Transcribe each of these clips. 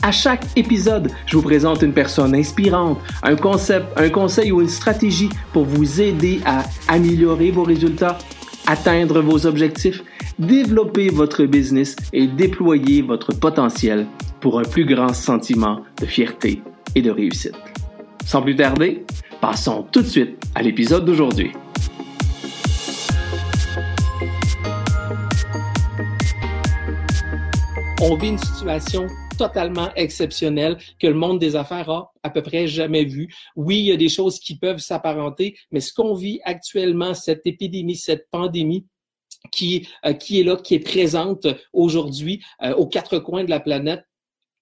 À chaque épisode, je vous présente une personne inspirante, un concept, un conseil ou une stratégie pour vous aider à améliorer vos résultats, atteindre vos objectifs, développer votre business et déployer votre potentiel pour un plus grand sentiment de fierté et de réussite. Sans plus tarder, passons tout de suite à l'épisode d'aujourd'hui. On vit une situation totalement exceptionnel que le monde des affaires a à peu près jamais vu. Oui, il y a des choses qui peuvent s'apparenter, mais ce qu'on vit actuellement, cette épidémie, cette pandémie, qui, euh, qui est là, qui est présente aujourd'hui euh, aux quatre coins de la planète,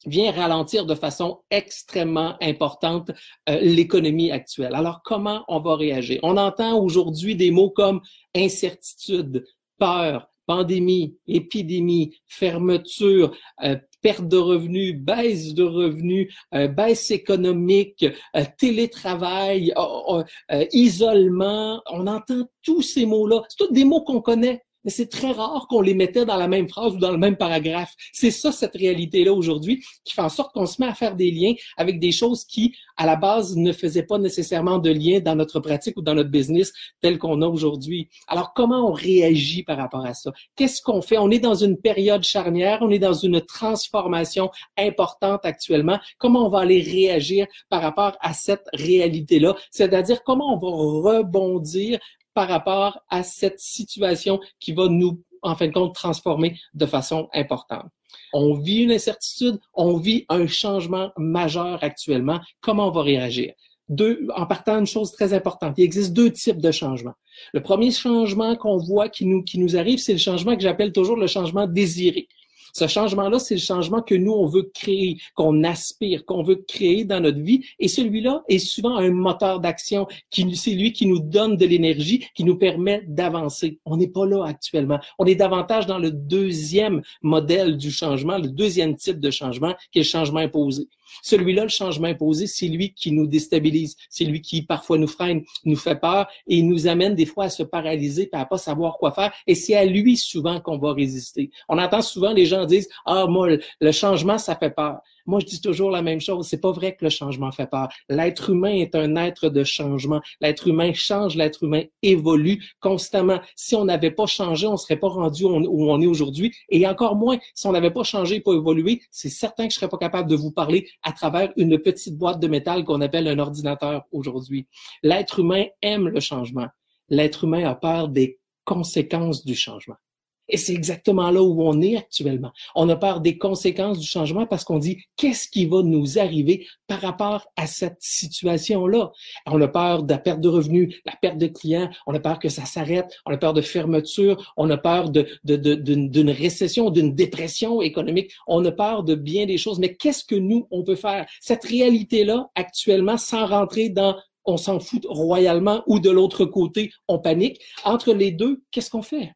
vient ralentir de façon extrêmement importante euh, l'économie actuelle. Alors, comment on va réagir? On entend aujourd'hui des mots comme incertitude, peur, pandémie, épidémie, fermeture, euh, perte de revenus, baisse de revenus, euh, baisse économique, euh, télétravail, isolement. On entend tous ces mots-là. C'est tous des mots qu'on connaît mais c'est très rare qu'on les mettait dans la même phrase ou dans le même paragraphe. C'est ça, cette réalité-là aujourd'hui, qui fait en sorte qu'on se met à faire des liens avec des choses qui, à la base, ne faisaient pas nécessairement de lien dans notre pratique ou dans notre business tel qu'on a aujourd'hui. Alors, comment on réagit par rapport à ça? Qu'est-ce qu'on fait? On est dans une période charnière, on est dans une transformation importante actuellement. Comment on va aller réagir par rapport à cette réalité-là? C'est-à-dire comment on va rebondir par rapport à cette situation qui va nous, en fin de compte, transformer de façon importante. On vit une incertitude, on vit un changement majeur actuellement. Comment on va réagir? Deux, en partant d'une chose très importante, il existe deux types de changements. Le premier changement qu'on voit qui nous, qui nous arrive, c'est le changement que j'appelle toujours le changement désiré. Ce changement-là, c'est le changement que nous, on veut créer, qu'on aspire, qu'on veut créer dans notre vie. Et celui-là est souvent un moteur d'action, qui c'est lui qui nous donne de l'énergie, qui nous permet d'avancer. On n'est pas là actuellement. On est davantage dans le deuxième modèle du changement, le deuxième type de changement, qui est le changement imposé. Celui-là, le changement imposé, c'est lui qui nous déstabilise, c'est lui qui parfois nous freine, nous fait peur et nous amène des fois à se paralyser et à pas savoir quoi faire. Et c'est à lui souvent qu'on va résister. On entend souvent les gens dire, ah, moi, le changement, ça fait peur. Moi, je dis toujours la même chose. C'est pas vrai que le changement fait peur. L'être humain est un être de changement. L'être humain change, l'être humain évolue constamment. Si on n'avait pas changé, on serait pas rendu où on est aujourd'hui. Et encore moins, si on n'avait pas changé pour évoluer, c'est certain que je serais pas capable de vous parler à travers une petite boîte de métal qu'on appelle un ordinateur aujourd'hui. L'être humain aime le changement. L'être humain a peur des conséquences du changement. Et c'est exactement là où on est actuellement. On a peur des conséquences du changement parce qu'on dit qu'est-ce qui va nous arriver par rapport à cette situation-là? On a peur de la perte de revenus, la perte de clients, on a peur que ça s'arrête, on a peur de fermeture, on a peur de, d'une, d'une récession, d'une dépression économique, on a peur de bien des choses. Mais qu'est-ce que nous, on peut faire? Cette réalité-là, actuellement, sans rentrer dans on s'en fout royalement ou de l'autre côté, on panique. Entre les deux, qu'est-ce qu'on fait?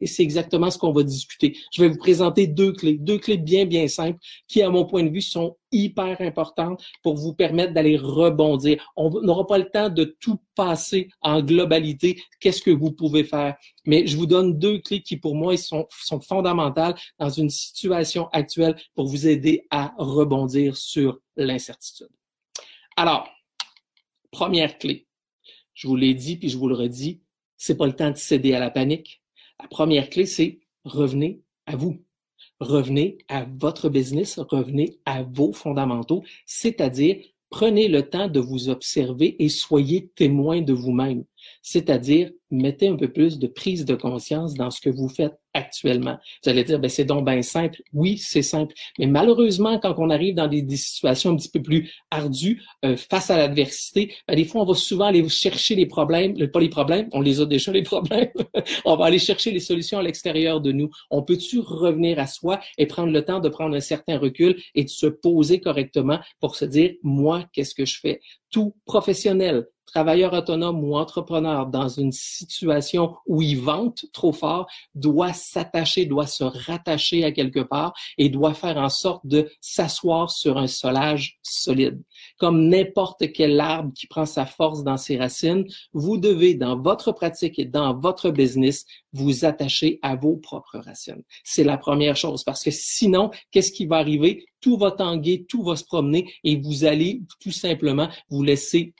Et c'est exactement ce qu'on va discuter. Je vais vous présenter deux clés, deux clés bien, bien simples qui, à mon point de vue, sont hyper importantes pour vous permettre d'aller rebondir. On n'aura pas le temps de tout passer en globalité. Qu'est-ce que vous pouvez faire? Mais je vous donne deux clés qui, pour moi, sont, fondamentales dans une situation actuelle pour vous aider à rebondir sur l'incertitude. Alors, première clé. Je vous l'ai dit, puis je vous le redis, c'est pas le temps de céder à la panique la première clé, c'est revenez à vous. Revenez à votre business, revenez à vos fondamentaux, c'est-à-dire prenez le temps de vous observer et soyez témoin de vous-même. C'est-à-dire, mettez un peu plus de prise de conscience dans ce que vous faites actuellement. Vous allez dire, ben, c'est donc bien simple. Oui, c'est simple. Mais malheureusement, quand on arrive dans des, situations un petit peu plus ardues, euh, face à l'adversité, ben, des fois, on va souvent aller chercher les problèmes, pas les problèmes, on les a déjà les problèmes. on va aller chercher les solutions à l'extérieur de nous. On peut-tu revenir à soi et prendre le temps de prendre un certain recul et de se poser correctement pour se dire, moi, qu'est-ce que je fais? Tout professionnel, travailleur autonome ou entrepreneur dans une situation où il vente trop fort doit s'attacher, doit se rattacher à quelque part et doit faire en sorte de s'asseoir sur un solage solide. Comme n'importe quel arbre qui prend sa force dans ses racines, vous devez, dans votre pratique et dans votre business, vous attacher à vos propres racines. C'est la première chose parce que sinon, qu'est-ce qui va arriver? Tout va tanguer, tout va se promener et vous allez tout simplement vous laisser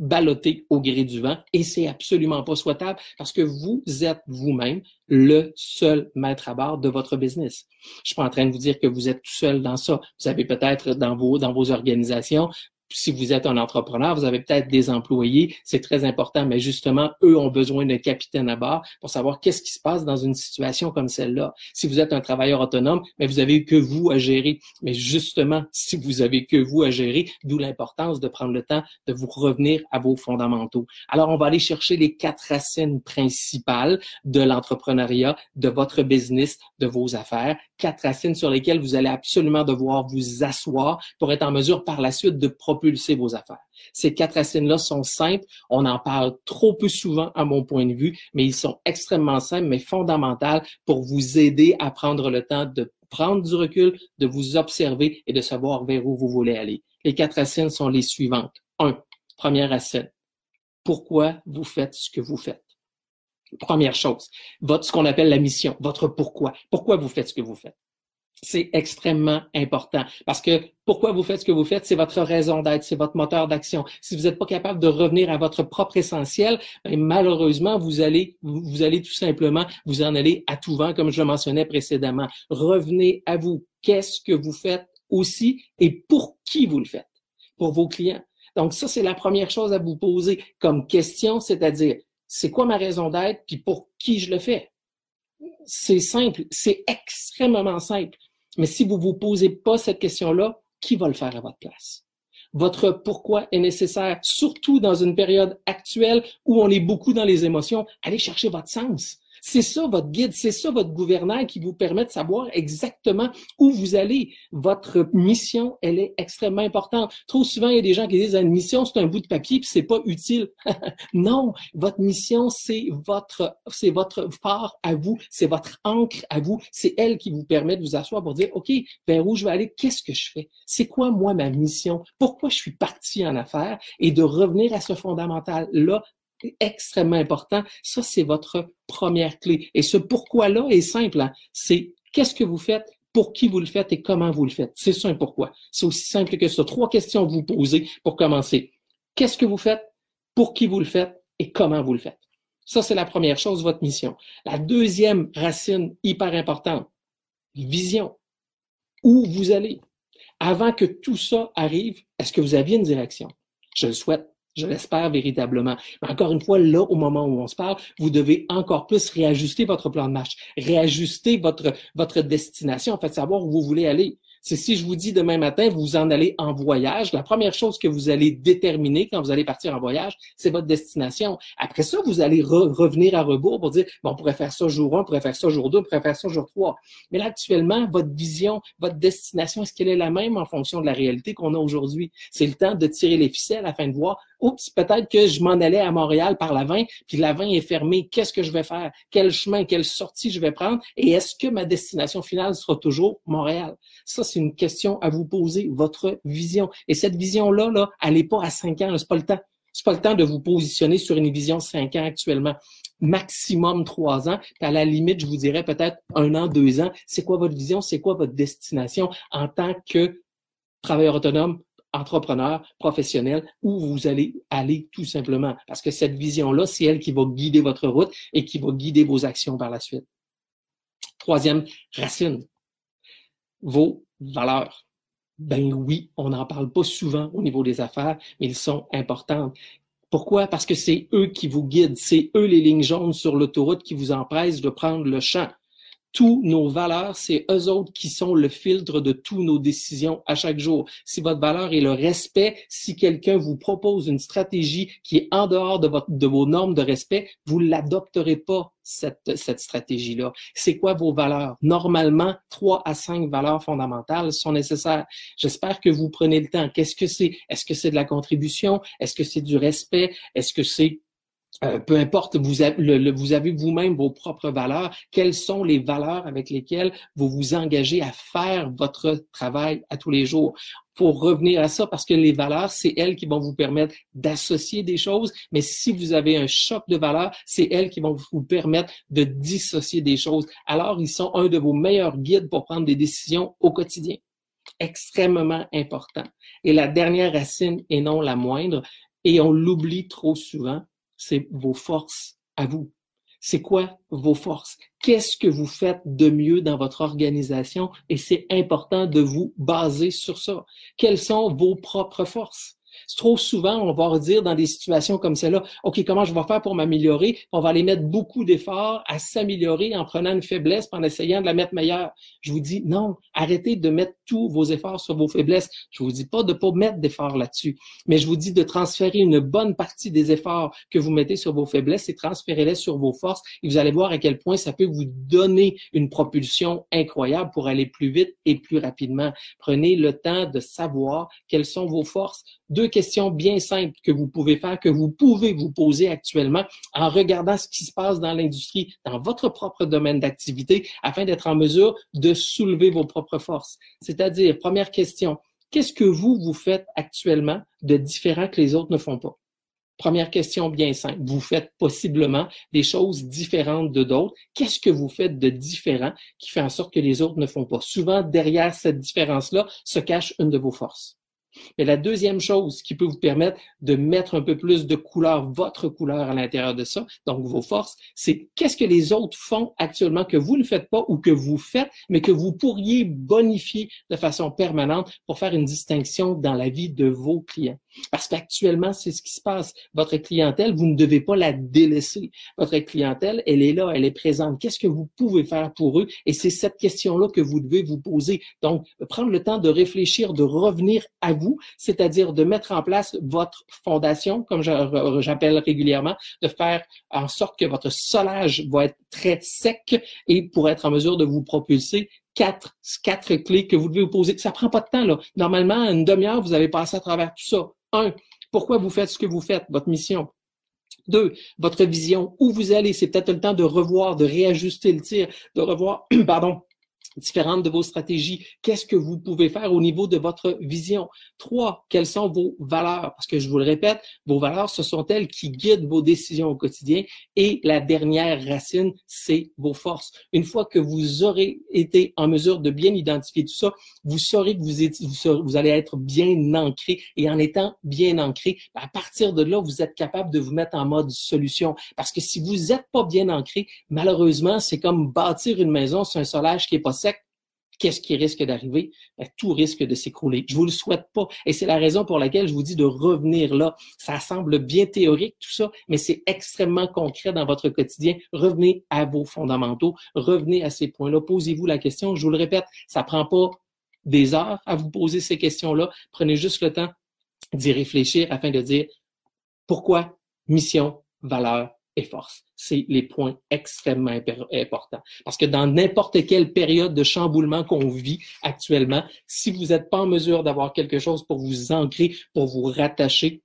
balloter au gré du vent et c'est absolument pas souhaitable parce que vous êtes vous-même le seul maître à bord de votre business. Je suis pas en train de vous dire que vous êtes tout seul dans ça. Vous avez peut-être dans vos, dans vos organisations si vous êtes un entrepreneur, vous avez peut-être des employés, c'est très important, mais justement, eux ont besoin d'un capitaine à bord pour savoir qu'est-ce qui se passe dans une situation comme celle-là. Si vous êtes un travailleur autonome, mais vous avez que vous à gérer. Mais justement, si vous avez que vous à gérer, d'où l'importance de prendre le temps de vous revenir à vos fondamentaux. Alors, on va aller chercher les quatre racines principales de l'entrepreneuriat, de votre business, de vos affaires. Quatre racines sur lesquelles vous allez absolument devoir vous asseoir pour être en mesure par la suite de proposer propulser vos affaires. Ces quatre racines-là sont simples. On en parle trop peu souvent à mon point de vue, mais ils sont extrêmement simples, mais fondamentales pour vous aider à prendre le temps de prendre du recul, de vous observer et de savoir vers où vous voulez aller. Les quatre racines sont les suivantes. Un, première racine. Pourquoi vous faites ce que vous faites? Première chose, votre, ce qu'on appelle la mission, votre pourquoi. Pourquoi vous faites ce que vous faites? C'est extrêmement important. Parce que pourquoi vous faites ce que vous faites, c'est votre raison d'être, c'est votre moteur d'action. Si vous n'êtes pas capable de revenir à votre propre essentiel, ben, malheureusement, vous allez, tout simplement vous en aller à tout vent, comme je le mentionnais précédemment. Revenez à vous. Qu'est-ce que vous faites aussi et pour qui vous le faites? Pour vos clients. Donc ça, c'est la première chose à vous poser comme question, c'est-à-dire, c'est quoi ma raison d'être, puis pour qui je le fais? C'est simple, c'est extrêmement simple. Mais si vous vous posez pas cette question-là, qui va le faire à votre place? Votre pourquoi est nécessaire, surtout dans une période actuelle où on est beaucoup dans les émotions. Allez chercher votre sens. C'est ça votre guide, c'est ça votre gouvernail qui vous permet de savoir exactement où vous allez. Votre mission, elle est extrêmement importante. Trop souvent, il y a des gens qui disent une mission, c'est un bout de papier puis c'est pas utile. non, votre mission, c'est votre, c'est votre phare à vous, c'est votre encre à vous, c'est elle qui vous permet de vous asseoir pour dire, OK, vers où je vais aller, qu'est-ce que je fais? C'est quoi, moi, ma mission? Pourquoi je suis parti en affaires? Et de revenir à ce fondamental-là extrêmement important. Ça, c'est votre première clé. Et ce pourquoi-là est simple. Hein. C'est qu'est-ce que vous faites, pour qui vous le faites et comment vous le faites. C'est ça un pourquoi. C'est aussi simple que ça. Trois questions à vous poser pour commencer. Qu'est-ce que vous faites, pour qui vous le faites et comment vous le faites? Ça, c'est la première chose, votre mission. La deuxième racine hyper importante, vision. Où vous allez? Avant que tout ça arrive, est-ce que vous aviez une direction? Je le souhaite. Je l'espère véritablement. Mais encore une fois, là, au moment où on se parle, vous devez encore plus réajuster votre plan de marche, réajuster votre, votre destination, en fait, savoir où vous voulez aller. C'est si je vous dis demain matin, vous en allez en voyage, la première chose que vous allez déterminer quand vous allez partir en voyage, c'est votre destination. Après ça, vous allez revenir à rebours pour dire, bon, on pourrait faire ça jour 1, on pourrait faire ça jour 2, on pourrait faire ça jour 3. Mais là, actuellement, votre vision, votre destination, est-ce qu'elle est la même en fonction de la réalité qu'on a aujourd'hui? C'est le temps de tirer les ficelles afin de voir oups, peut-être que je m'en allais à Montréal par la 20, puis la 20 est fermée. Qu'est-ce que je vais faire? Quel chemin, quelle sortie je vais prendre? Et est-ce que ma destination finale sera toujours Montréal? Ça, c'est une question à vous poser, votre vision. Et cette vision-là, là, elle n'est pas à 5 ans, c'est pas le temps. C'est pas le temps de vous positionner sur une vision 5 ans actuellement. Maximum 3 ans. Puis à la limite, je vous dirais peut-être un an, deux ans. C'est quoi votre vision? C'est quoi votre destination en tant que travailleur autonome, entrepreneur, professionnel, où vous allez aller tout simplement? Parce que cette vision-là, c'est elle qui va guider votre route et qui va guider vos actions par la suite. Troisième racine, vos valeurs. Ben oui, on n'en parle pas souvent au niveau des affaires, mais ils sont importants. Pourquoi? Parce que c'est eux qui vous guident, c'est eux les lignes jaunes sur l'autoroute qui vous empêchent de prendre le champ. Tous nos valeurs, c'est eux autres qui sont le filtre de tous nos décisions à chaque jour. Si votre valeur est le respect, si quelqu'un vous propose une stratégie qui est en dehors de vos normes de respect, vous l'adopterez pas, cette, cette stratégie-là. C'est quoi vos valeurs? Normalement, trois à cinq valeurs fondamentales sont nécessaires. J'espère que vous prenez le temps. Qu'est-ce que c'est? Est-ce que c'est de la contribution? Est-ce que c'est du respect? Est-ce que c'est euh, peu importe, vous avez, vous avez vous-même vos propres valeurs. Quelles sont les valeurs avec lesquelles vous vous engagez à faire votre travail à tous les jours? Pour revenir à ça, parce que les valeurs, c'est elles qui vont vous permettre d'associer des choses, mais si vous avez un choc de valeurs, c'est elles qui vont vous permettre de dissocier des choses. Alors, ils sont un de vos meilleurs guides pour prendre des décisions au quotidien. Extrêmement important. Et la dernière racine, et non la moindre, et on l'oublie trop souvent, c'est vos forces à vous. C'est quoi vos forces? Qu'est-ce que vous faites de mieux dans votre organisation? Et c'est important de vous baser sur ça. Quelles sont vos propres forces? Trop souvent, on va dire dans des situations comme celle-là, OK, comment je vais faire pour m'améliorer? On va aller mettre beaucoup d'efforts à s'améliorer en prenant une faiblesse, en essayant de la mettre meilleure. Je vous dis, non, arrêtez de mettre tous vos efforts sur vos faiblesses. Je vous dis pas de pas mettre d'efforts là-dessus, mais je vous dis de transférer une bonne partie des efforts que vous mettez sur vos faiblesses et transférez-les sur vos forces et vous allez voir à quel point ça peut vous donner une propulsion incroyable pour aller plus vite et plus rapidement. Prenez le temps de savoir quelles sont vos forces. Deux questions bien simples que vous pouvez faire, que vous pouvez vous poser actuellement en regardant ce qui se passe dans l'industrie, dans votre propre domaine d'activité, afin d'être en mesure de soulever vos propres forces. C'est-à-dire, première question, qu'est-ce que vous, vous faites actuellement de différent que les autres ne font pas? Première question bien simple. Vous faites possiblement des choses différentes de d'autres. Qu'est-ce que vous faites de différent qui fait en sorte que les autres ne font pas? Souvent, derrière cette différence-là se cache une de vos forces. Mais la deuxième chose qui peut vous permettre de mettre un peu plus de couleur, votre couleur à l'intérieur de ça, donc vos forces, c'est qu'est-ce que les autres font actuellement que vous ne faites pas ou que vous faites, mais que vous pourriez bonifier de façon permanente pour faire une distinction dans la vie de vos clients. Parce qu'actuellement, c'est ce qui se passe. Votre clientèle, vous ne devez pas la délaisser. Votre clientèle, elle est là, elle est présente. Qu'est-ce que vous pouvez faire pour eux? Et c'est cette question-là que vous devez vous poser. Donc, prendre le temps de réfléchir, de revenir à c'est-à-dire de mettre en place votre fondation, comme j'appelle régulièrement, de faire en sorte que votre solage va être très sec et pour être en mesure de vous propulser quatre, quatre clés que vous devez vous poser. Ça prend pas de temps, là. Normalement, une demi-heure, vous avez passé à travers tout ça. Un, pourquoi vous faites ce que vous faites, votre mission? Deux, votre vision, où vous allez. C'est peut-être le temps de revoir, de réajuster le tir, de revoir, pardon, différentes de vos stratégies. Qu'est-ce que vous pouvez faire au niveau de votre vision? Trois, quelles sont vos valeurs? Parce que je vous le répète, vos valeurs, ce sont elles qui guident vos décisions au quotidien. Et la dernière racine, c'est vos forces. Une fois que vous aurez été en mesure de bien identifier tout ça, vous saurez que vous, allez être bien ancré. Et en étant bien ancré, à partir de là, vous êtes capable de vous mettre en mode solution. Parce que si vous n'êtes pas bien ancré, malheureusement, c'est comme bâtir une maison sur un solage qui est pas sec, qu'est-ce qui risque d'arriver? Ben, tout risque de s'écrouler. Je vous le souhaite pas. Et c'est la raison pour laquelle je vous dis de revenir là. Ça semble bien théorique, tout ça, mais c'est extrêmement concret dans votre quotidien. Revenez à vos fondamentaux. Revenez à ces points-là. Posez-vous la question. Je vous le répète, ça prend pas des heures à vous poser ces questions-là. Prenez juste le temps d'y réfléchir afin de dire pourquoi, mission, valeur, et force. C'est les points extrêmement importants. Parce que dans n'importe quelle période de chamboulement qu'on vit actuellement, si vous n'êtes pas en mesure d'avoir quelque chose pour vous ancrer, pour vous rattacher,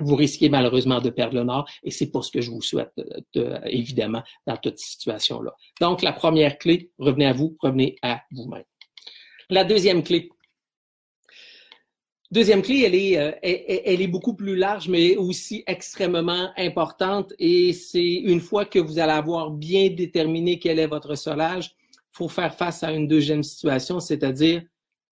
vous risquez malheureusement de perdre le nord et c'est pour ce que je vous souhaite, euh, évidemment, dans toute situation-là. Donc, la première clé, revenez à vous, revenez à vous-même. La deuxième clé, Deuxième clé, elle est, euh, est beaucoup plus large, mais aussi extrêmement importante. Et c'est une fois que vous allez avoir bien déterminé quel est votre solage, faut faire face à une deuxième situation, c'est-à-dire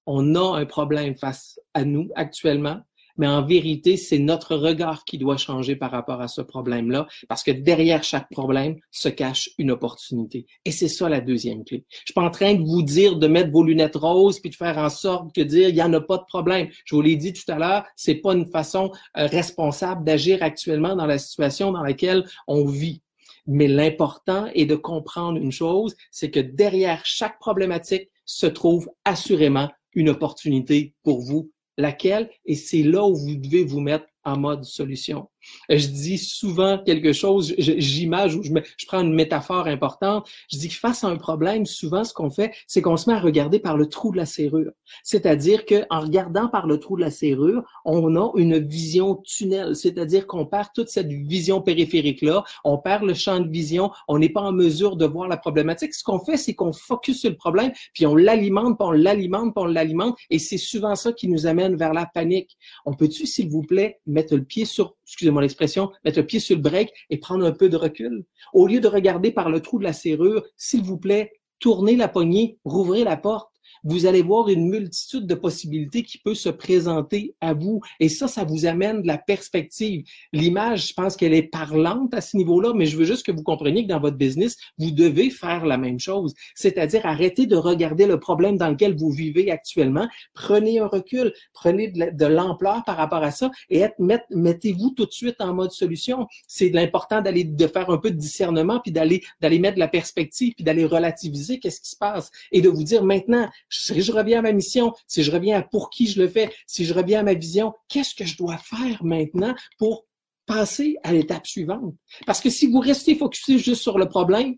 on a un problème face à nous actuellement mais en vérité, c'est notre regard qui doit changer par rapport à ce problème-là, parce que derrière chaque problème se cache une opportunité. Et c'est ça la deuxième clé. Je suis pas en train de vous dire de mettre vos lunettes roses puis de faire en sorte que dire il y en a pas de problème. Je vous l'ai dit tout à l'heure, c'est pas une façon euh, responsable d'agir actuellement dans la situation dans laquelle on vit. Mais l'important est de comprendre une chose, c'est que derrière chaque problématique se trouve assurément une opportunité pour vous, laquelle, et c'est là où vous devez vous mettre en mode solution. Je dis souvent quelque chose, j'image ou je, prends une métaphore importante. Je dis que face à un problème, souvent, ce qu'on fait, c'est qu'on se met à regarder par le trou de la serrure. C'est-à-dire qu'en regardant par le trou de la serrure, on a une vision tunnel. C'est-à-dire qu'on perd toute cette vision périphérique-là, on perd le champ de vision, on n'est pas en mesure de voir la problématique. Ce qu'on fait, c'est qu'on focus sur le problème, puis on l'alimente, puis on l'alimente, puis on l'alimente, et c'est souvent ça qui nous amène vers la panique. On peut-tu, s'il vous plaît, mettre le pied sur, excusez-moi l'expression, mettre le pied sur le break et prendre un peu de recul? Au lieu de regarder par le trou de la serrure, s'il vous plaît, tournez la poignée, rouvrez la porte vous allez voir une multitude de possibilités qui peut se présenter à vous. Et ça, ça vous amène de la perspective. L'image, je pense qu'elle est parlante à ce niveau-là, mais je veux juste que vous compreniez que dans votre business, vous devez faire la même chose. C'est-à-dire arrêter de regarder le problème dans lequel vous vivez actuellement. Prenez un recul, prenez de l'ampleur par rapport à ça et mettez-vous tout de suite en mode solution. C'est l'important d'aller de faire un peu de discernement puis d'aller d'aller mettre de la perspective puis d'aller relativiser qu'est-ce qui se passe et de vous dire maintenant si je reviens à ma mission, si je reviens à pour qui je le fais, si je reviens à ma vision, qu'est-ce que je dois faire maintenant pour passer à l'étape suivante? Parce que si vous restez focusé juste sur le problème,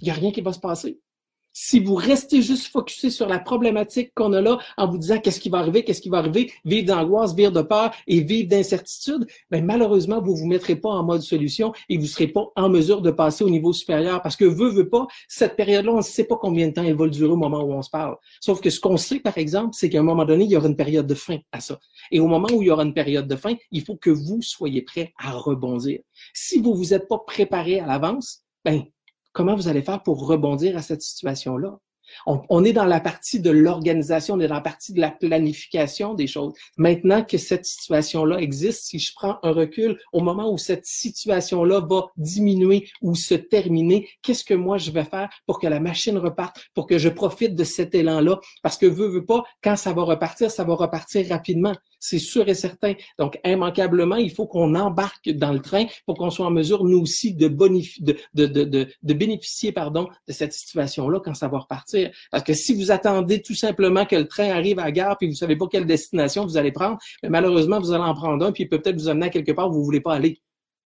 il n'y a rien qui va se passer. Si vous restez juste focusé sur la problématique qu'on a là, en vous disant qu'est-ce qui va arriver, qu'est-ce qui va arriver, vivre d'angoisse, vivre de peur et vivre d'incertitude, ben malheureusement, vous vous mettrez pas en mode solution et vous serez pas en mesure de passer au niveau supérieur parce que veut, veut pas, cette période-là, on ne sait pas combien de temps elle va durer au moment où on se parle. Sauf que ce qu'on sait, par exemple, c'est qu'à un moment donné, il y aura une période de fin à ça. Et au moment où il y aura une période de fin, il faut que vous soyez prêt à rebondir. Si vous vous êtes pas préparé à l'avance, ben, comment vous allez faire pour rebondir à cette situation-là? On, est dans la partie de l'organisation, on est dans la partie de la planification des choses. Maintenant que cette situation-là existe, si je prends un recul au moment où cette situation-là va diminuer ou se terminer, qu'est-ce que moi je vais faire pour que la machine reparte, pour que je profite de cet élan-là? Parce que veut, veut pas, quand ça va repartir, ça va repartir rapidement c'est sûr et certain. Donc, immanquablement, il faut qu'on embarque dans le train pour qu'on soit en mesure, nous aussi, de, bénéficier pardon, de cette situation-là quand ça va repartir. Parce que si vous attendez tout simplement que le train arrive à la gare puis vous savez pas quelle destination vous allez prendre, mais malheureusement, vous allez en prendre un puis il peut peut-être vous amener à quelque part où vous voulez pas aller.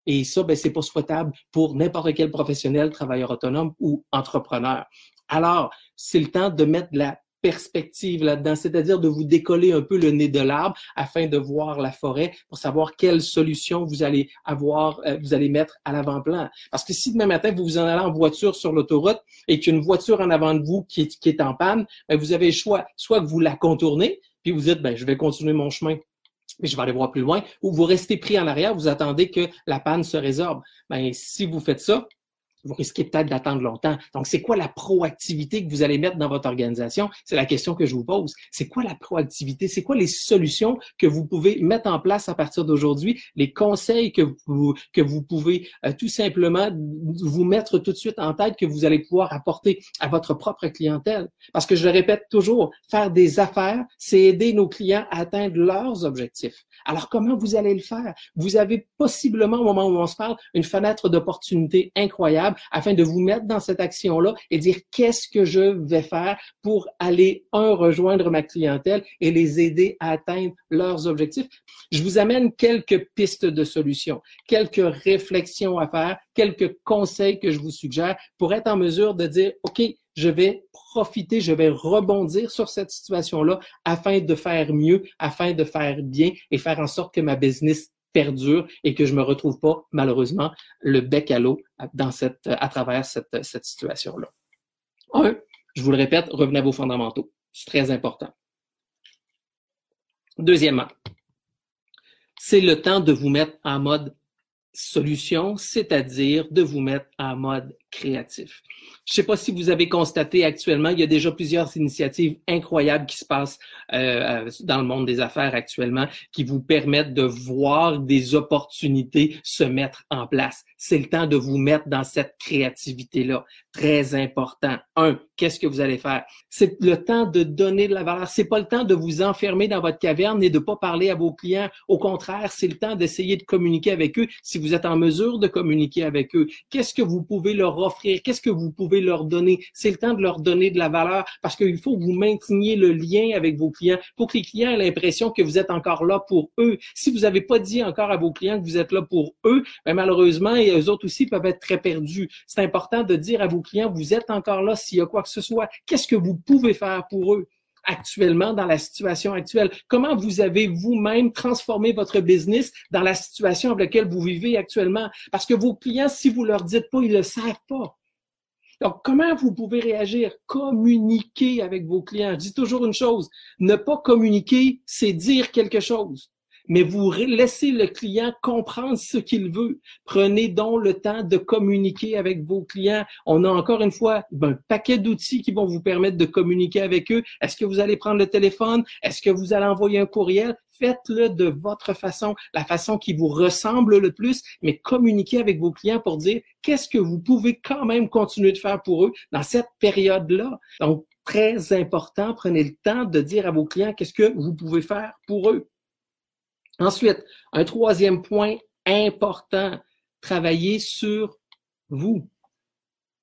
Et ça, ben, c'est pas souhaitable pour n'importe quel professionnel, travailleur autonome ou entrepreneur. Alors, c'est le temps de mettre la perspective là-dedans, c'est-à-dire de vous décoller un peu le nez de l'arbre afin de voir la forêt pour savoir quelle solution vous allez avoir, euh, vous allez mettre à l'avant-plan. Parce que si demain matin vous vous en allez en voiture sur l'autoroute et qu'il y a une voiture en avant de vous qui est, qui est en panne, ben vous avez le choix, soit que vous la contournez, puis vous dites ben je vais continuer mon chemin mais je vais aller voir plus loin, ou vous restez pris en arrière, vous attendez que la panne se résorbe. Ben, si vous faites ça, vous risquez peut-être d'attendre longtemps. Donc, c'est quoi la proactivité que vous allez mettre dans votre organisation? C'est la question que je vous pose. C'est quoi la proactivité? C'est quoi les solutions que vous pouvez mettre en place à partir d'aujourd'hui? Les conseils que vous, que vous pouvez euh, tout simplement vous mettre tout de suite en tête que vous allez pouvoir apporter à votre propre clientèle. Parce que je le répète toujours, faire des affaires, c'est aider nos clients à atteindre leurs objectifs. Alors, comment vous allez le faire? Vous avez possiblement, au moment où on se parle, une fenêtre d'opportunité incroyable afin de vous mettre dans cette action-là et dire qu'est-ce que je vais faire pour aller, un, rejoindre ma clientèle et les aider à atteindre leurs objectifs? Je vous amène quelques pistes de solutions, quelques réflexions à faire, quelques conseils que je vous suggère pour être en mesure de dire, OK, je vais profiter, je vais rebondir sur cette situation-là afin de faire mieux, afin de faire bien et faire en sorte que ma business perdure et que je me retrouve pas, malheureusement, le bec à l'eau dans cette, à travers cette, cette situation-là. Un, je vous le répète, revenez à vos fondamentaux. C'est très important. Deuxièmement, c'est le temps de vous mettre en mode solution, c'est-à-dire de vous mettre en mode Je ne sais pas si vous avez constaté actuellement, il y a déjà plusieurs initiatives incroyables qui se passent euh, euh, dans le monde des affaires actuellement qui vous permettent de voir des opportunités se mettre en place. C'est le temps de vous mettre dans cette créativité-là. Très important. Un, qu'est-ce que vous allez faire? C'est le temps de donner de la valeur. C'est pas le temps de vous enfermer dans votre caverne et de pas parler à vos clients. Au contraire, c'est le temps d'essayer de communiquer avec eux si vous êtes en mesure de communiquer avec eux. Qu'est-ce que vous pouvez leur offrir? Qu'est-ce que vous pouvez leur donner? C'est le temps de leur donner de la valeur parce qu'il faut que vous mainteniez le lien avec vos clients. Faut que les clients aient l'impression que vous êtes encore là pour eux. Si vous n'avez pas dit encore à vos clients que vous êtes là pour eux, ben malheureusement, eux autres aussi peuvent être très perdus. C'est important de dire à vos clients, vous êtes encore là s'il y a quoi que ce soit. Qu'est-ce que vous pouvez faire pour eux? Actuellement dans la situation actuelle? Comment vous avez vous-même transformé votre business dans la situation avec laquelle vous vivez actuellement? Parce que vos clients, si vous leur dites pas, ils le savent pas. Donc, comment vous pouvez réagir? Communiquer avec vos clients. Dis toujours une chose, ne pas communiquer, c'est dire quelque chose mais vous laissez le client comprendre ce qu'il veut. Prenez donc le temps de communiquer avec vos clients. On a encore une fois un paquet d'outils qui vont vous permettre de communiquer avec eux. Est-ce que vous allez prendre le téléphone? Est-ce que vous allez envoyer un courriel? Faites-le de votre façon, la façon qui vous ressemble le plus, mais communiquez avec vos clients pour dire qu'est-ce que vous pouvez quand même continuer de faire pour eux dans cette période-là. Donc, très important, prenez le temps de dire à vos clients qu'est-ce que vous pouvez faire pour eux. Ensuite, un troisième point important, travailler sur vous.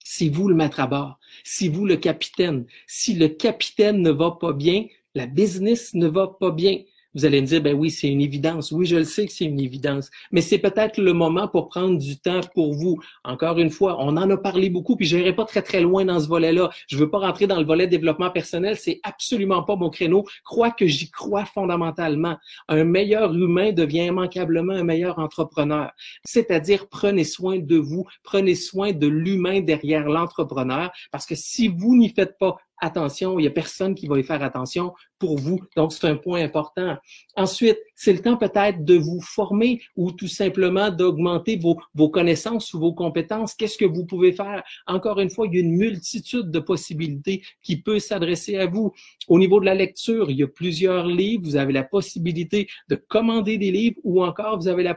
Si vous le maître à bord, si vous le capitaine, si le capitaine ne va pas bien, la business ne va pas bien. Vous allez me dire, ben oui, c'est une évidence. Oui, je le sais que c'est une évidence. Mais c'est peut-être le moment pour prendre du temps pour vous. Encore une fois, on en a parlé beaucoup, puis je n'irai pas très, très loin dans ce volet-là. Je veux pas rentrer dans le volet développement personnel. C'est absolument pas mon créneau. Crois que j'y crois fondamentalement. Un meilleur humain devient immanquablement un meilleur entrepreneur. C'est-à-dire, prenez soin de vous. Prenez soin de l'humain derrière l'entrepreneur. Parce que si vous n'y faites pas attention, il y a personne qui va y faire attention pour vous. Donc, c'est un point important. Ensuite, c'est le temps peut-être de vous former ou tout simplement d'augmenter vos, vos connaissances ou vos compétences. Qu'est-ce que vous pouvez faire? Encore une fois, il y a une multitude de possibilités qui peut s'adresser à vous. Au niveau de la lecture, il y a plusieurs livres. Vous avez la possibilité de commander des livres ou encore vous avez la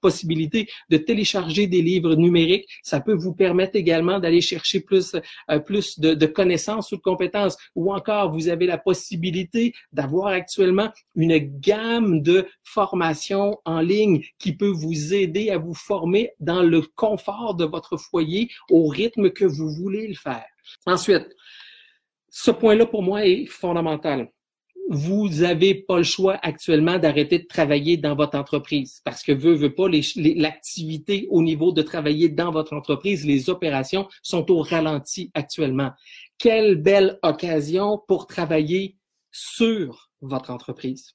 possibilité de télécharger des livres numériques. Ça peut vous permettre également d'aller chercher plus, euh, plus de, de connaissances ou de compétences ou encore vous avez la possibilité d'avoir actuellement une gamme de formations en ligne qui peut vous aider à vous former dans le confort de votre foyer au rythme que vous voulez le faire. Ensuite, ce point-là pour moi est fondamental vous n'avez pas le choix actuellement d'arrêter de travailler dans votre entreprise parce que veut, veut pas, l'activité au niveau de travailler dans votre entreprise, les opérations sont au ralenti actuellement. Quelle belle occasion pour travailler sur votre entreprise.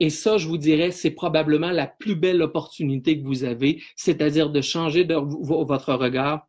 Et ça, je vous dirais, c'est probablement la plus belle opportunité que vous avez, c'est-à-dire de changer votre regard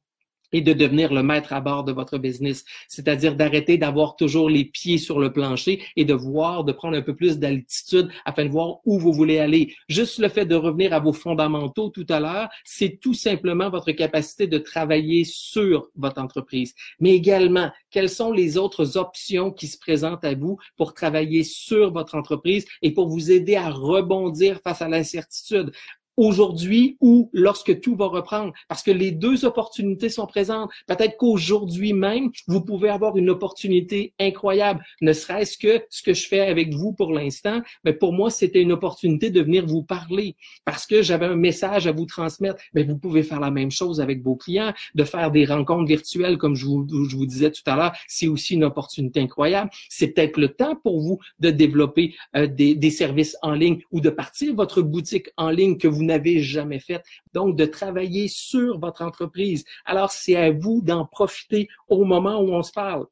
et de devenir le maître à bord de votre business, c'est-à-dire d'arrêter d'avoir toujours les pieds sur le plancher et de voir, de prendre un peu plus d'altitude afin de voir où vous voulez aller. Juste le fait de revenir à vos fondamentaux tout à l'heure, c'est tout simplement votre capacité de travailler sur votre entreprise, mais également quelles sont les autres options qui se présentent à vous pour travailler sur votre entreprise et pour vous aider à rebondir face à l'incertitude? Aujourd'hui ou lorsque tout va reprendre, parce que les deux opportunités sont présentes. Peut-être qu'aujourd'hui même, vous pouvez avoir une opportunité incroyable, ne serait-ce que ce que je fais avec vous pour l'instant, mais pour moi, c'était une opportunité de venir vous parler parce que j'avais un message à vous transmettre. Mais vous pouvez faire la même chose avec vos clients, de faire des rencontres virtuelles, comme je vous, je vous disais tout à l'heure, c'est aussi une opportunité incroyable. C'est peut-être le temps pour vous de développer euh, des, des services en ligne ou de partir votre boutique en ligne que vous n'avez jamais fait. Donc, de travailler sur votre entreprise. Alors, c'est à vous d'en profiter au moment où on se parle.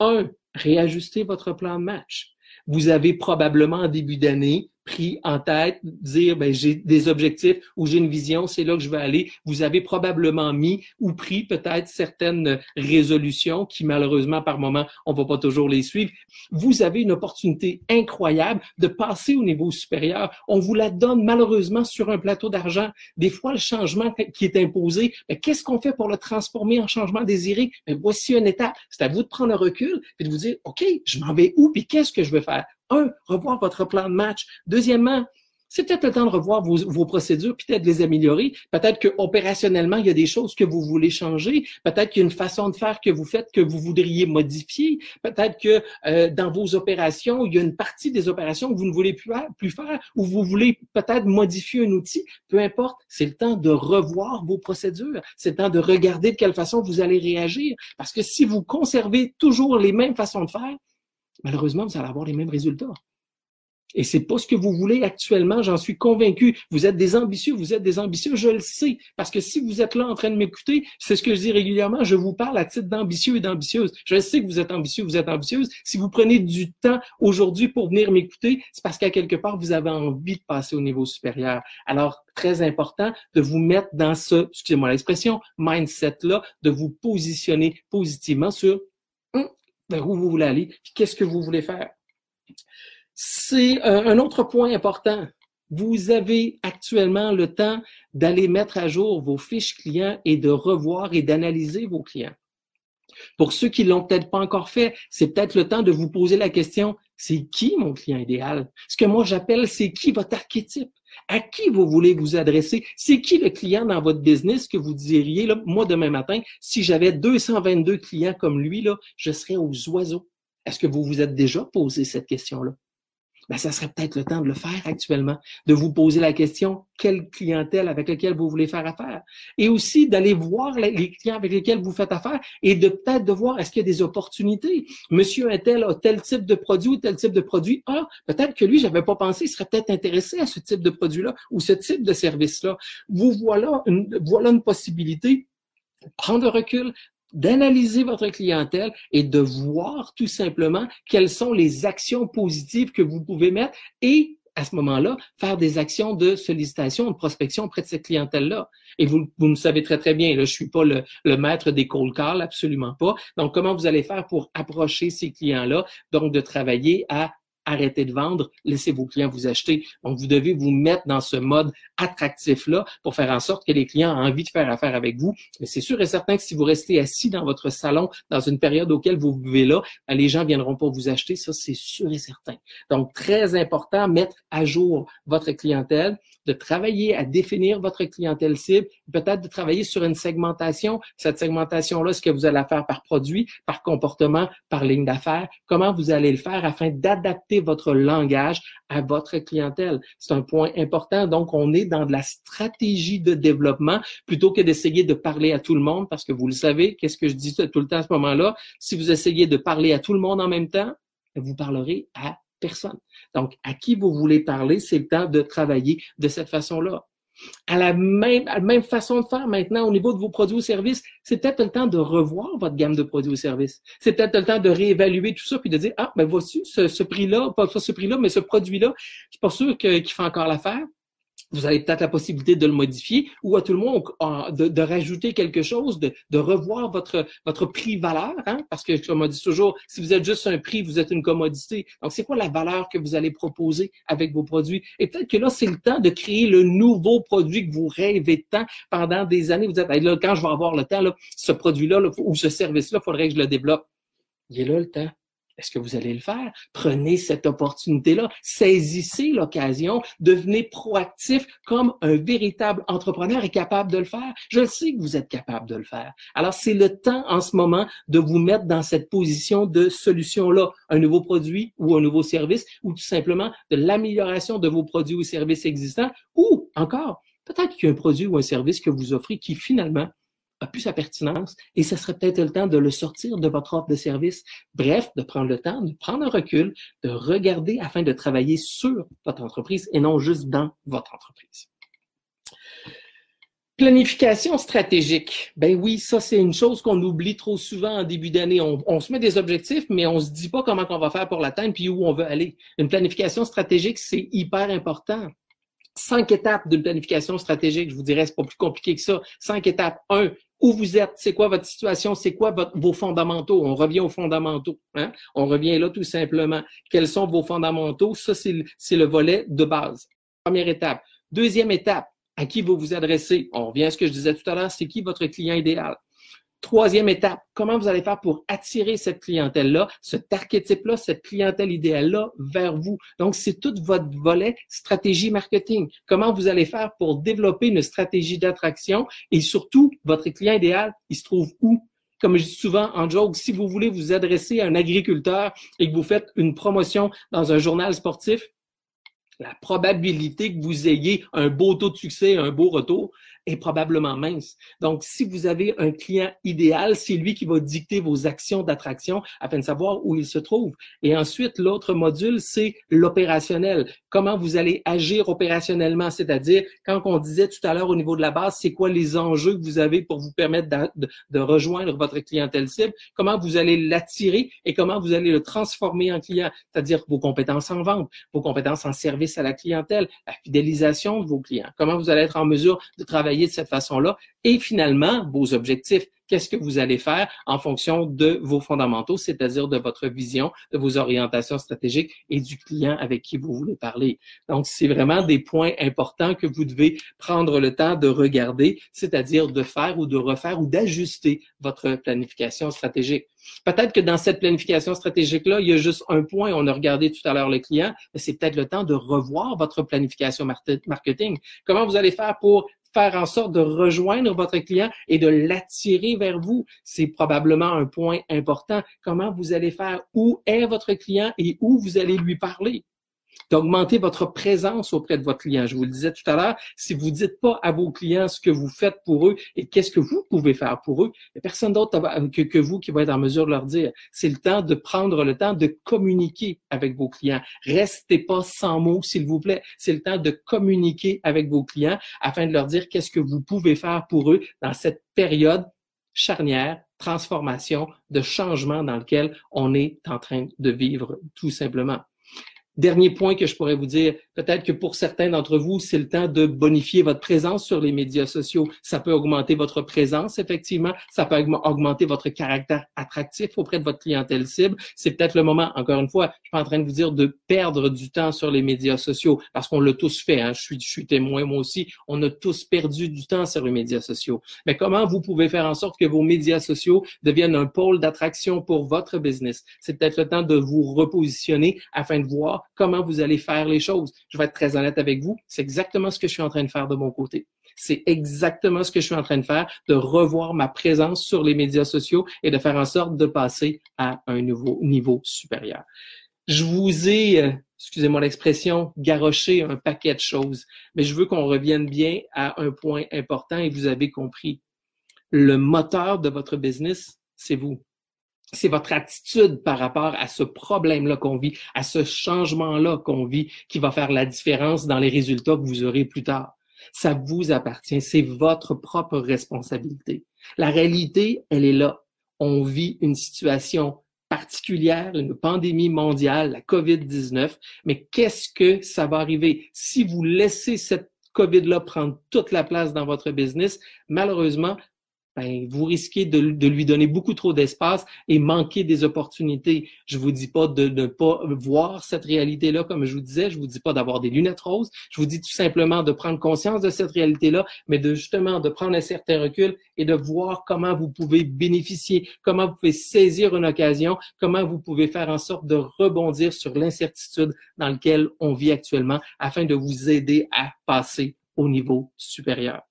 Un, réajuster votre plan de match. Vous avez probablement en début d'année pris en tête, dire ben, j'ai des objectifs ou j'ai une vision, c'est là que je vais aller. Vous avez probablement mis ou pris peut-être certaines résolutions qui malheureusement par moment on va pas toujours les suivre. Vous avez une opportunité incroyable de passer au niveau supérieur. On vous la donne malheureusement sur un plateau d'argent. Des fois le changement qui est imposé, ben, qu'est-ce qu'on fait pour le transformer en changement désiré? Ben, voici une étape. C'est à vous de prendre le recul et de vous dire OK, je m'en vais où? Puis qu'est-ce que je veux faire? Un, revoir votre plan de match. Deuxièmement, c'est peut-être le temps de revoir vos, vos procédures, peut-être les améliorer. Peut-être que opérationnellement, il y a des choses que vous voulez changer. Peut-être qu'il y a une façon de faire que vous faites que vous voudriez modifier. Peut-être que euh, dans vos opérations, il y a une partie des opérations que vous ne voulez plus, plus faire ou vous voulez peut-être modifier un outil. Peu importe, c'est le temps de revoir vos procédures. C'est le temps de regarder de quelle façon vous allez réagir. Parce que si vous conservez toujours les mêmes façons de faire, malheureusement, vous allez avoir les mêmes résultats. Et c'est pas ce que vous voulez actuellement, j'en suis convaincu. Vous êtes des ambitieux, vous êtes des ambitieux, je le sais. Parce que si vous êtes là en train de m'écouter, c'est ce que je dis régulièrement, je vous parle à titre d'ambitieux et d'ambitieuse. Je sais que vous êtes ambitieux, vous êtes ambitieuse. Si vous prenez du temps aujourd'hui pour venir m'écouter, c'est parce qu'à quelque part, vous avez envie de passer au niveau supérieur. Alors, très important de vous mettre dans ce, excusez-moi l'expression, mindset-là, de vous positionner positivement sur vers où vous voulez aller, qu'est-ce que vous voulez faire. C'est euh, un autre point important. Vous avez actuellement le temps d'aller mettre à jour vos fiches clients et de revoir et d'analyser vos clients. Pour ceux qui l'ont peut-être pas encore fait, c'est peut-être le temps de vous poser la question, c'est qui mon client idéal? Ce que moi j'appelle, c'est qui votre archétype? À qui vous voulez vous adresser? C'est qui le client dans votre business que vous diriez, là, moi, demain matin, si j'avais 222 clients comme lui, là, je serais aux oiseaux? Est-ce que vous vous êtes déjà posé cette question-là? Ben, ça serait peut-être le temps de le faire actuellement, de vous poser la question, quelle clientèle avec laquelle vous voulez faire affaire? Et aussi d'aller voir les clients avec lesquels vous faites affaire et de peut-être de voir est-ce qu'il y a des opportunités? Monsieur un tel a tel type de produit ou tel type de produit. Ah, peut-être que lui, j'avais pas pensé, il serait peut-être intéressé à ce type de produit-là ou ce type de service-là. Vous voilà une, voilà une possibilité prendre le recul, d'analyser votre clientèle et de voir tout simplement quelles sont les actions positives que vous pouvez mettre et à ce moment-là, faire des actions de sollicitation, de prospection auprès de cette clientèle-là. Et vous, vous me savez très, très bien, là, je suis pas le, le maître des cold calls, absolument pas. Donc, comment vous allez faire pour approcher ces clients-là? Donc, de travailler à arrêtez de vendre, laissez vos clients vous acheter. Donc, vous devez vous mettre dans ce mode attractif-là pour faire en sorte que les clients aient envie de faire affaire avec vous. Mais c'est sûr et certain que si vous restez assis dans votre salon dans une période auquel vous vivez là, ben, les gens viendront pas vous acheter. Ça, c'est sûr et certain. Donc, très important, mettre à jour votre clientèle, de travailler à définir votre clientèle cible, peut-être de travailler sur une segmentation. Cette segmentation-là, ce que vous allez faire par produit, par comportement, par ligne d'affaires, comment vous allez le faire afin d'adapter votre langage à votre clientèle. C'est un point important. Donc, on est dans de la stratégie de développement plutôt que d'essayer de parler à tout le monde parce que vous le savez, qu'est-ce que je dis tout le temps à ce moment-là? Si vous essayez de parler à tout le monde en même temps, vous parlerez à personne. Donc, à qui vous voulez parler, c'est le temps de travailler de cette façon-là à la même, à la même façon de faire maintenant au niveau de vos produits ou services. C'est peut-être le temps de revoir votre gamme de produits ou services. C'est peut-être le temps de réévaluer tout ça puis de dire, ah, ben voici ce, ce prix-là, pas, ce prix-là, mais ce produit-là, je suis pas sûr qu'il fait encore l'affaire vous avez peut-être la possibilité de le modifier ou à tout le monde de, de rajouter quelque chose, de, revoir votre, votre prix-valeur, hein? parce que comme on dit toujours, si vous êtes juste un prix, vous êtes une commodité. Donc, c'est quoi la valeur que vous allez proposer avec vos produits? Et peut-être que là, c'est le temps de créer le nouveau produit que vous rêvez tant pendant des années. Vous dites, là, quand je vais avoir le temps, là, ce produit-là ou ce service-là, il faudrait que je le développe. Il est là le temps. Est-ce que vous allez le faire? Prenez cette opportunité-là, saisissez l'occasion, devenez proactif comme un véritable entrepreneur est capable de le faire. Je sais que vous êtes capable de le faire. Alors, c'est le temps en ce moment de vous mettre dans cette position de solution-là, un nouveau produit ou un nouveau service, ou tout simplement de l'amélioration de vos produits ou services existants, ou encore, peut-être qu'il y a un produit ou un service que vous offrez qui finalement a plus sa pertinence et ce serait peut-être le temps de le sortir de votre offre de service. Bref, de prendre le temps, de prendre un recul, de regarder afin de travailler sur votre entreprise et non juste dans votre entreprise. Planification stratégique. Ben oui, ça c'est une chose qu'on oublie trop souvent en début d'année. On, se met des objectifs, mais on se dit pas comment on va faire pour l'atteindre puis où on veut aller. Une planification stratégique, c'est hyper important. Cinq étapes d'une planification stratégique, je vous dirais, c'est pas plus compliqué que ça. Cinq étapes. Un, où vous êtes, c'est quoi votre situation, c'est quoi vos fondamentaux? On revient aux fondamentaux. Hein? On revient là tout simplement. Quels sont vos fondamentaux? Ça, c'est le volet de base. Première étape. Deuxième étape, à qui vous vous adressez? On revient à ce que je disais tout à l'heure, c'est qui votre client idéal? Troisième étape, comment vous allez faire pour attirer cette clientèle-là, cet archétype-là, cette clientèle idéale-là vers vous? Donc, c'est tout votre volet stratégie marketing. Comment vous allez faire pour développer une stratégie d'attraction et surtout, votre client idéal, il se trouve où? Comme je dis souvent en joke, si vous voulez vous adresser à un agriculteur et que vous faites une promotion dans un journal sportif, la probabilité que vous ayez un beau taux de succès, un beau retour, est probablement mince. Donc, si vous avez un client idéal, c'est lui qui va dicter vos actions d'attraction afin de savoir où il se trouve. Et ensuite, l'autre module, c'est l'opérationnel. Comment vous allez agir opérationnellement, c'est-à-dire quand on disait tout à l'heure au niveau de la base, c'est quoi les enjeux que vous avez pour vous permettre de, de rejoindre votre clientèle cible, comment vous allez l'attirer et comment vous allez le transformer en client, c'est-à-dire vos compétences en vente, vos compétences en service à la clientèle, la fidélisation de vos clients, comment vous allez être en mesure de travailler de cette façon-là. Et finalement, vos objectifs. Qu'est-ce que vous allez faire en fonction de vos fondamentaux, c'est-à-dire de votre vision, de vos orientations stratégiques et du client avec qui vous voulez parler. Donc, c'est vraiment des points importants que vous devez prendre le temps de regarder, c'est-à-dire de faire ou de refaire ou d'ajuster votre planification stratégique. Peut-être que dans cette planification stratégique-là, il y a juste un point. On a regardé tout à l'heure le client, mais c'est peut-être le temps de revoir votre planification marketing. Comment vous allez faire pour faire en sorte de rejoindre votre client et de l'attirer vers vous. C'est probablement un point important. Comment vous allez faire? Où est votre client et où vous allez lui parler? D'augmenter votre présence auprès de votre client. Je vous le disais tout à l'heure, si vous dites pas à vos clients ce que vous faites pour eux et qu'est-ce que vous pouvez faire pour eux, personne d'autre que, que vous qui va être en mesure de leur dire. C'est le temps de prendre le temps de communiquer avec vos clients. Restez pas sans mots, s'il vous plaît. C'est le temps de communiquer avec vos clients afin de leur dire qu'est-ce que vous pouvez faire pour eux dans cette période charnière, transformation, de changement dans lequel on est en train de vivre tout simplement. Dernier point que je pourrais vous dire, peut-être que pour certains d'entre vous, c'est le temps de bonifier votre présence sur les médias sociaux. Ça peut augmenter votre présence, effectivement. Ça peut augmenter votre caractère attractif auprès de votre clientèle cible. C'est peut-être le moment, encore une fois, je suis pas en train de vous dire de perdre du temps sur les médias sociaux parce qu'on l'a tous fait. Hein. Je, suis, je suis témoin, moi aussi. On a tous perdu du temps sur les médias sociaux. Mais comment vous pouvez faire en sorte que vos médias sociaux deviennent un pôle d'attraction pour votre business? C'est peut-être le temps de vous repositionner afin de voir comment vous allez faire les choses. Je vais être très honnête avec vous, c'est exactement ce que je suis en train de faire de mon côté. C'est exactement ce que je suis en train de faire, de revoir ma présence sur les médias sociaux et de faire en sorte de passer à un nouveau niveau supérieur. Je vous ai, euh, excusez-moi l'expression, garoché un paquet de choses, mais je veux qu'on revienne bien à un point important et vous avez compris. Le moteur de votre business, c'est vous c'est votre attitude par rapport à ce problème-là qu'on vit, à ce changement-là qu'on vit, qui va faire la différence dans les résultats que vous aurez plus tard. Ça vous appartient, c'est votre propre responsabilité. La réalité, elle est là. On vit une situation particulière, une pandémie mondiale, la COVID-19, mais qu'est-ce que ça va arriver? Si vous laissez cette COVID-là prendre toute la place dans votre business, malheureusement, ben, vous risquez de, lui donner beaucoup trop d'espace et manquer des opportunités. Je vous dis pas de ne pas voir cette réalité-là, comme je vous disais. Je vous dis pas d'avoir des lunettes roses. Je vous dis tout simplement de prendre conscience de cette réalité-là, mais de justement de prendre un certain recul et de voir comment vous pouvez bénéficier, comment vous pouvez saisir une occasion, comment vous pouvez faire en sorte de rebondir sur l'incertitude dans laquelle on vit actuellement afin de vous aider à passer au niveau supérieur.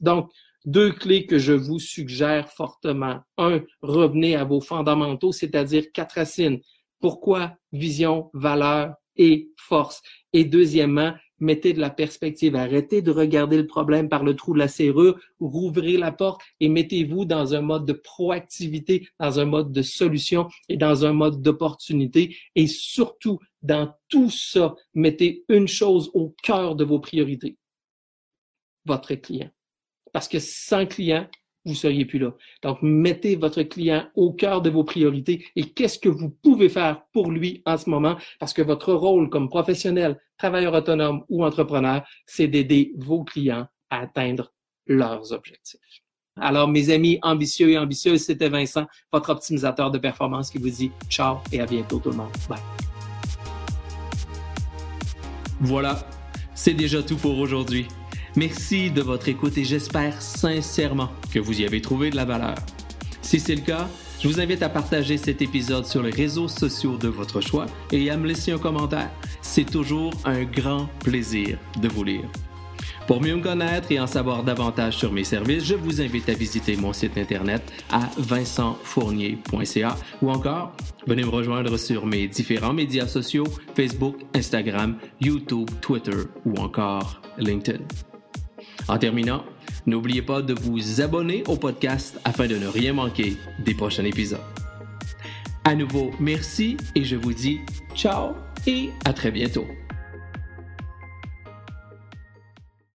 Donc, deux clés que je vous suggère fortement. Un, revenez à vos fondamentaux, c'est-à-dire quatre racines. Pourquoi vision, valeur et force? Et deuxièmement, mettez de la perspective. Arrêtez de regarder le problème par le trou de la serrure, rouvrez la porte et mettez-vous dans un mode de proactivité, dans un mode de solution et dans un mode d'opportunité. Et surtout, dans tout ça, mettez une chose au cœur de vos priorités. Votre client parce que sans client, vous seriez plus là. Donc, mettez votre client au cœur de vos priorités et qu'est-ce que vous pouvez faire pour lui en ce moment? Parce que votre rôle comme professionnel, travailleur autonome ou entrepreneur, c'est d'aider vos clients à atteindre leurs objectifs. Alors, mes amis ambitieux et ambitieuses, c'était Vincent, votre optimisateur de performance qui vous dit ciao et à bientôt tout le monde. Bye. Voilà, c'est déjà tout pour aujourd'hui. Merci de votre écoute et j'espère sincèrement que vous y avez trouvé de la valeur. Si c'est le cas, je vous invite à partager cet épisode sur les réseaux sociaux de votre choix et à me laisser un commentaire. C'est toujours un grand plaisir de vous lire. Pour mieux me connaître et en savoir davantage sur mes services, je vous invite à visiter mon site internet à vincentfournier.ca ou encore venez me rejoindre sur mes différents médias sociaux Facebook, Instagram, YouTube, Twitter ou encore LinkedIn. En terminant, n'oubliez pas de vous abonner au podcast afin de ne rien manquer des prochains épisodes. À nouveau, merci et je vous dis ciao et à très bientôt.